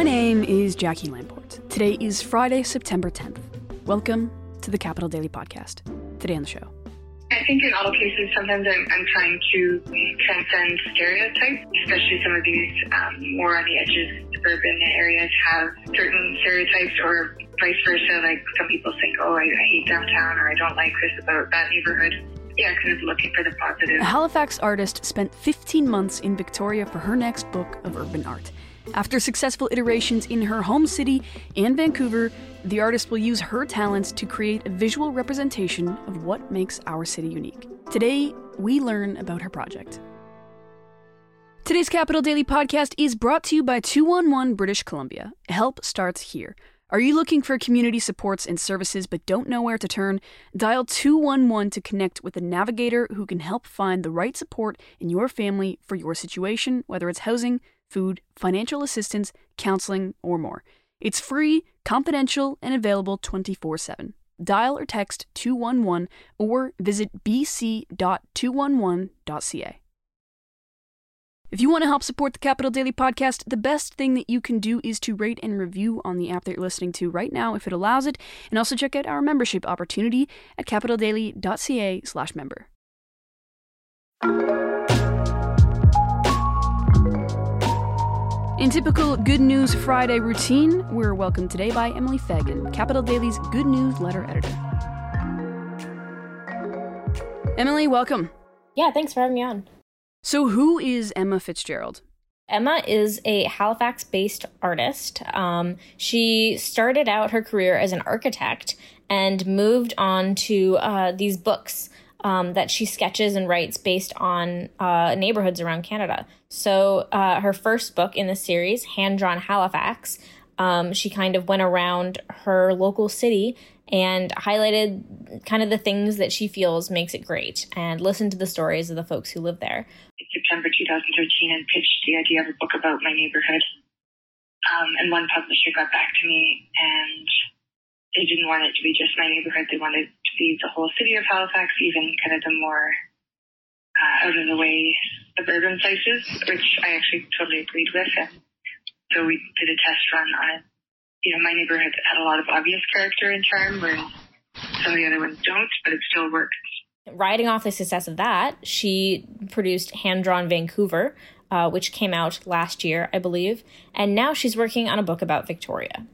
My name is Jackie Lamport. Today is Friday, September 10th. Welcome to the Capital Daily Podcast. Today on the show. I think in all cases, sometimes I'm, I'm trying to transcend stereotypes, especially some of these um, more on the edges urban areas have certain stereotypes or vice versa. Like some people think, oh, I, I hate downtown or I don't like this about that neighborhood. Yeah, kind of looking for the positive. A Halifax artist spent 15 months in Victoria for her next book of urban art. After successful iterations in her home city and Vancouver, the artist will use her talents to create a visual representation of what makes our city unique. Today, we learn about her project. Today's Capital Daily podcast is brought to you by 211 British Columbia. Help starts here. Are you looking for community supports and services but don't know where to turn? Dial 211 to connect with a navigator who can help find the right support in your family for your situation, whether it's housing, food, financial assistance, counseling, or more. It's free, confidential, and available 24 7. Dial or text 211 or visit bc.211.ca. If you want to help support the Capital Daily podcast, the best thing that you can do is to rate and review on the app that you're listening to right now if it allows it, and also check out our membership opportunity at capitaldaily.ca In typical Good News Friday routine, we're welcomed today by Emily Fagan, Capital Daily's Good News letter editor. Emily, welcome. Yeah, thanks for having me on. So, who is Emma Fitzgerald? Emma is a Halifax based artist. Um, she started out her career as an architect and moved on to uh, these books um, that she sketches and writes based on uh, neighborhoods around Canada. So uh, her first book in the series, Hand Drawn Halifax, um, she kind of went around her local city and highlighted kind of the things that she feels makes it great and listened to the stories of the folks who live there. In September 2013 and pitched the idea of a book about my neighborhood. Um, and one publisher got back to me and they didn't want it to be just my neighborhood. They wanted to be the whole city of Halifax, even kind of the more uh, out of the way suburban places, which I actually totally agreed with. And so we did a test run on it. You know, my neighborhood had a lot of obvious character and charm, whereas some of the other ones don't, but it still works. Riding off the success of that, she produced Hand Drawn Vancouver, uh, which came out last year, I believe, and now she's working on a book about Victoria.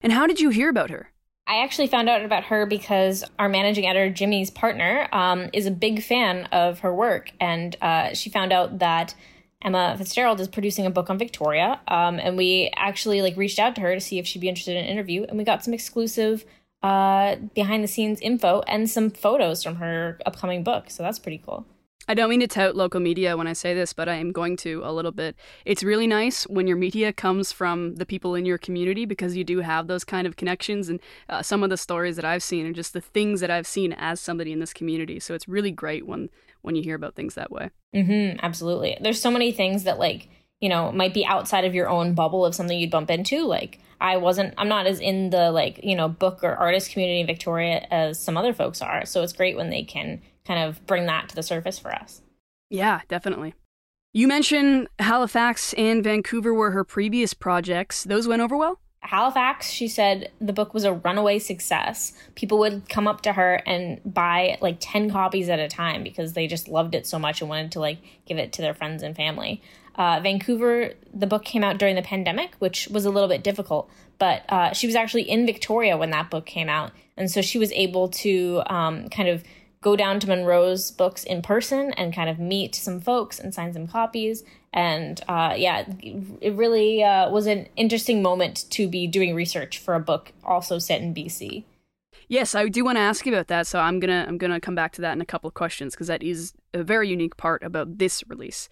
And how did you hear about her? I actually found out about her because our managing editor, Jimmy's partner, um, is a big fan of her work. And uh, she found out that Emma Fitzgerald is producing a book on Victoria. Um, and we actually like reached out to her to see if she'd be interested in an interview. And we got some exclusive uh, behind the scenes info and some photos from her upcoming book. So that's pretty cool. I don't mean to tout local media when I say this, but I am going to a little bit. It's really nice when your media comes from the people in your community because you do have those kind of connections. And uh, some of the stories that I've seen are just the things that I've seen as somebody in this community. So it's really great when when you hear about things that way. Mm-hmm, absolutely. There's so many things that like you know might be outside of your own bubble of something you'd bump into. Like I wasn't, I'm not as in the like you know book or artist community in Victoria as some other folks are. So it's great when they can kind of bring that to the surface for us. Yeah, definitely. You mentioned Halifax and Vancouver were her previous projects. Those went over well? Halifax, she said the book was a runaway success. People would come up to her and buy like 10 copies at a time because they just loved it so much and wanted to like give it to their friends and family. Uh, Vancouver, the book came out during the pandemic, which was a little bit difficult, but uh, she was actually in Victoria when that book came out. And so she was able to um, kind of go down to Munro's books in person and kind of meet some folks and sign some copies. And uh, yeah, it really uh, was an interesting moment to be doing research for a book also set in BC. Yes, I do want to ask you about that. So I'm gonna I'm gonna come back to that in a couple of questions because that is a very unique part about this release.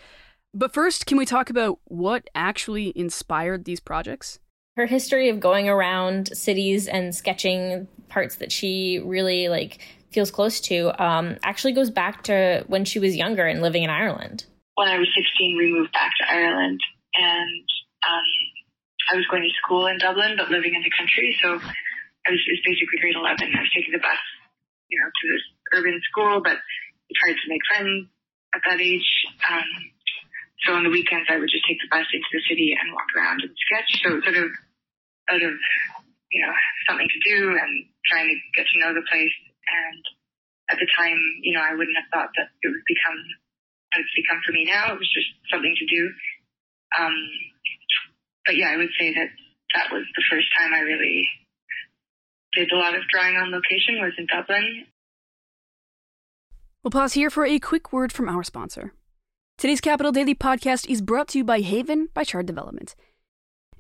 But first, can we talk about what actually inspired these projects? Her history of going around cities and sketching parts that she really like feels close to um, actually goes back to when she was younger and living in Ireland. When I was 16, we moved back to Ireland, and um, I was going to school in Dublin, but living in the country. So I was, it was basically grade 11. I was taking the bus, you know, to this urban school, but I tried to make friends at that age. Um, so on the weekends, I would just take the bus into the city and walk around and sketch. So sort of out of, you know, something to do and trying to get to know the place. And at the time, you know, I wouldn't have thought that it would become what it's become for me now. It was just something to do. Um, but yeah, I would say that that was the first time I really did a lot of drawing on location was in Dublin. We'll pause here for a quick word from our sponsor. Today's Capital Daily podcast is brought to you by Haven by Chard Development.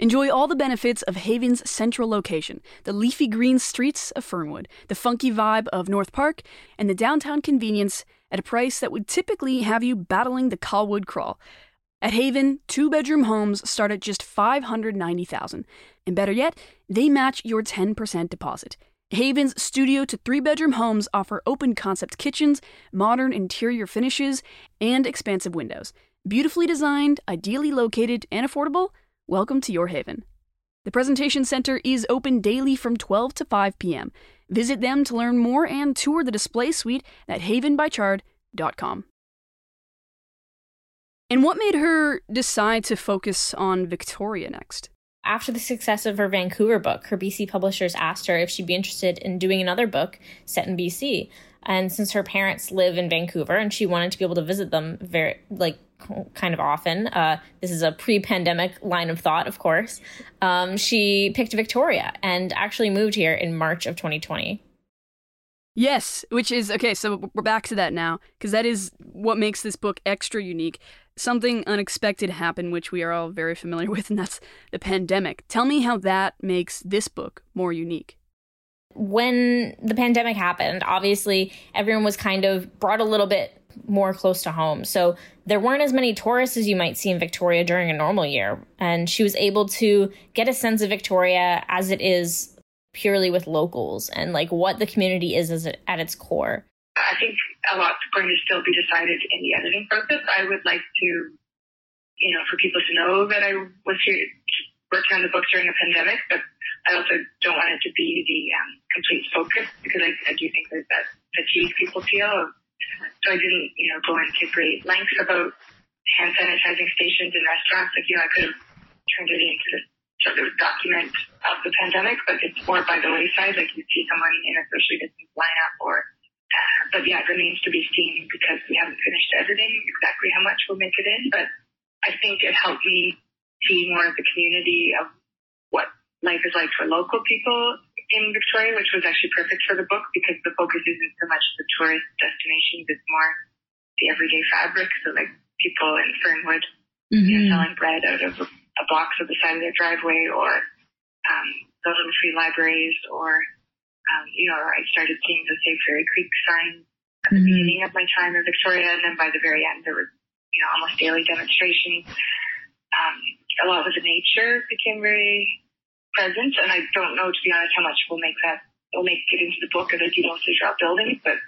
Enjoy all the benefits of Haven's central location, the leafy green streets of Fernwood, the funky vibe of North Park, and the downtown convenience at a price that would typically have you battling the Colwood crawl. At Haven, two bedroom homes start at just 590,000, and better yet, they match your 10% deposit. Haven's studio to three bedroom homes offer open concept kitchens, modern interior finishes, and expansive windows. Beautifully designed, ideally located, and affordable, welcome to your Haven. The presentation center is open daily from 12 to 5 p.m. Visit them to learn more and tour the display suite at havenbychard.com. And what made her decide to focus on Victoria next? After the success of her Vancouver book, her BC publishers asked her if she'd be interested in doing another book set in BC. And since her parents live in Vancouver and she wanted to be able to visit them very, like, kind of often, uh, this is a pre pandemic line of thought, of course, um, she picked Victoria and actually moved here in March of 2020. Yes, which is okay. So we're back to that now because that is what makes this book extra unique something unexpected happened, which we are all very familiar with, and that's the pandemic. Tell me how that makes this book more unique. When the pandemic happened, obviously everyone was kind of brought a little bit more close to home. So there weren't as many tourists as you might see in Victoria during a normal year. And she was able to get a sense of Victoria as it is purely with locals and like what the community is as it, at its core. I think a lot's going to still be decided in the editing process. I would like to, you know, for people to know that I was here working on the book during a pandemic, but I also don't want it to be the um, complete focus because I, I do think that that fatigue people feel. So I didn't, you know, go into great lengths about hand sanitizing stations in restaurants. Like, you know, I could have turned it into sort of document of the pandemic, but it's more by the wayside. Like you see someone in a socially distance lineup or uh, but yeah, it remains to be seen because we haven't finished editing exactly how much we'll make it in. But I think it helped me see more of the community of what life is like for local people in Victoria, which was actually perfect for the book because the focus isn't so much the tourist destinations, it's more the everyday fabric. So like people in Fernwood, mm-hmm. you know, mm-hmm. selling bread out of a box at the side of their driveway or um, the little free libraries or um, you know, I started seeing the Save Fairy Creek sign at the mm-hmm. beginning of my time in Victoria, and then by the very end, there was, you know, almost daily demonstrations. Um, a lot of the nature became very present, and I don't know, to be honest, how much will make that will make it into the book, as I do mostly draw buildings, but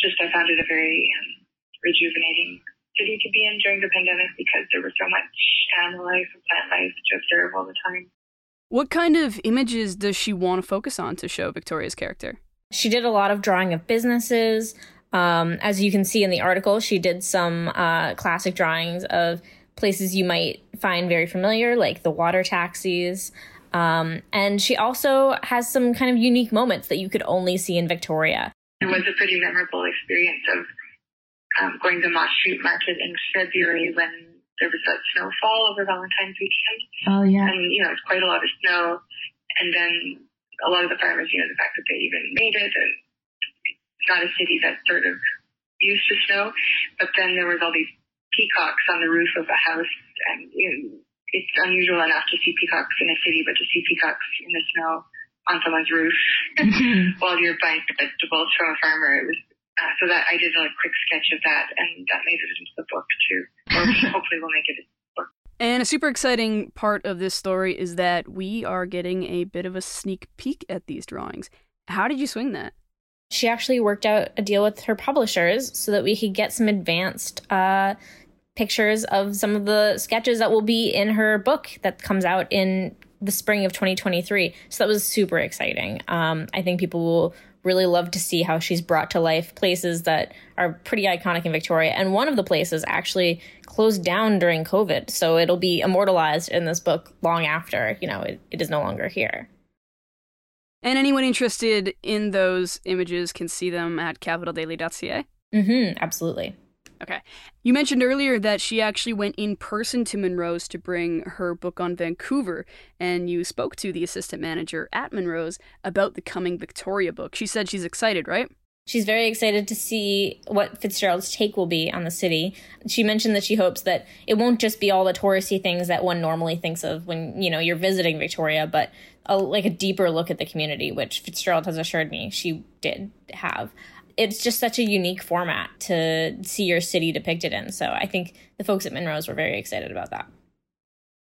just I found it a very um, rejuvenating city to be in during the pandemic because there was so much animal life and plant life to observe all the time. What kind of images does she want to focus on to show Victoria's character? She did a lot of drawing of businesses. Um, as you can see in the article, she did some uh, classic drawings of places you might find very familiar, like the water taxis. Um, and she also has some kind of unique moments that you could only see in Victoria. It was a pretty memorable experience of um, going to Moss Street Market in February when there was that snowfall over Valentine's weekend. Oh yeah. And you know, it's quite a lot of snow. And then a lot of the farmers, you know, the fact that they even made it and it's not a city that's sort of used to snow. But then there was all these peacocks on the roof of a house and you know, it's unusual enough to see peacocks in a city, but to see peacocks in the snow on someone's roof mm-hmm. while you're buying vegetables from a farmer, it was uh, so that I did a quick sketch of that, and that made it into the book too. Or hopefully, we'll make it into the book. And a super exciting part of this story is that we are getting a bit of a sneak peek at these drawings. How did you swing that? She actually worked out a deal with her publishers so that we could get some advanced uh, pictures of some of the sketches that will be in her book that comes out in the spring of 2023. So that was super exciting. Um, I think people will really love to see how she's brought to life places that are pretty iconic in Victoria. And one of the places actually closed down during COVID. So it'll be immortalized in this book long after, you know, it, it is no longer here. And anyone interested in those images can see them at capitaldaily.ca? Mm-hmm, absolutely. Okay. You mentioned earlier that she actually went in person to Munro's to bring her book on Vancouver, and you spoke to the assistant manager at Munro's about the coming Victoria book. She said she's excited, right? She's very excited to see what Fitzgerald's take will be on the city. She mentioned that she hopes that it won't just be all the touristy things that one normally thinks of when, you know, you're visiting Victoria, but a, like a deeper look at the community, which Fitzgerald has assured me she did have. It's just such a unique format to see your city depicted in. So I think the folks at Munro's were very excited about that.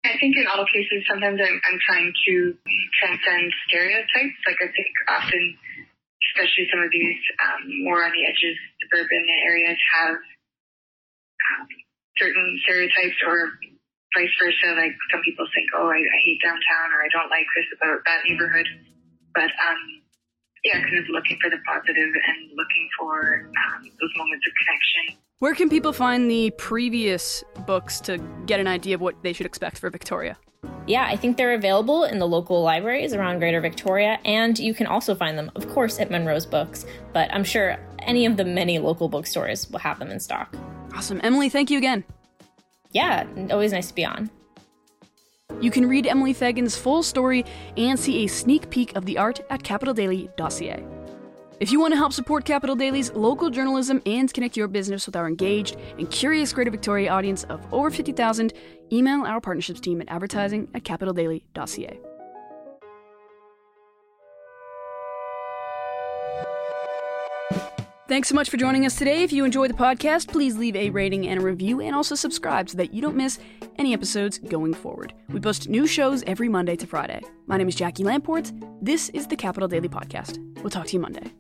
I think in all cases, sometimes I'm, I'm trying to transcend stereotypes. Like I think often especially some of these um, more on the edges suburban areas have um, certain stereotypes or vice versa. Like some people think, oh, I, I, hate downtown or I don't like this about that neighborhood. But um, yeah, kind of looking for the positive and looking for um, those moments of connection. Where can people find the previous books to get an idea of what they should expect for Victoria? Yeah, I think they're available in the local libraries around Greater Victoria, and you can also find them, of course, at Munro's Books, but I'm sure any of the many local bookstores will have them in stock. Awesome. Emily, thank you again. Yeah, always nice to be on. You can read Emily Fagan's full story and see a sneak peek of the art at capitaldaily.ca. If you want to help support Capital Daily's local journalism and connect your business with our engaged and curious Greater Victoria audience of over 50,000, email our partnerships team at advertising at capitaldaily.ca. Thanks so much for joining us today. If you enjoyed the podcast, please leave a rating and a review and also subscribe so that you don't miss any episodes going forward. We post new shows every Monday to Friday. My name is Jackie Lamport. This is the Capital Daily Podcast. We'll talk to you Monday.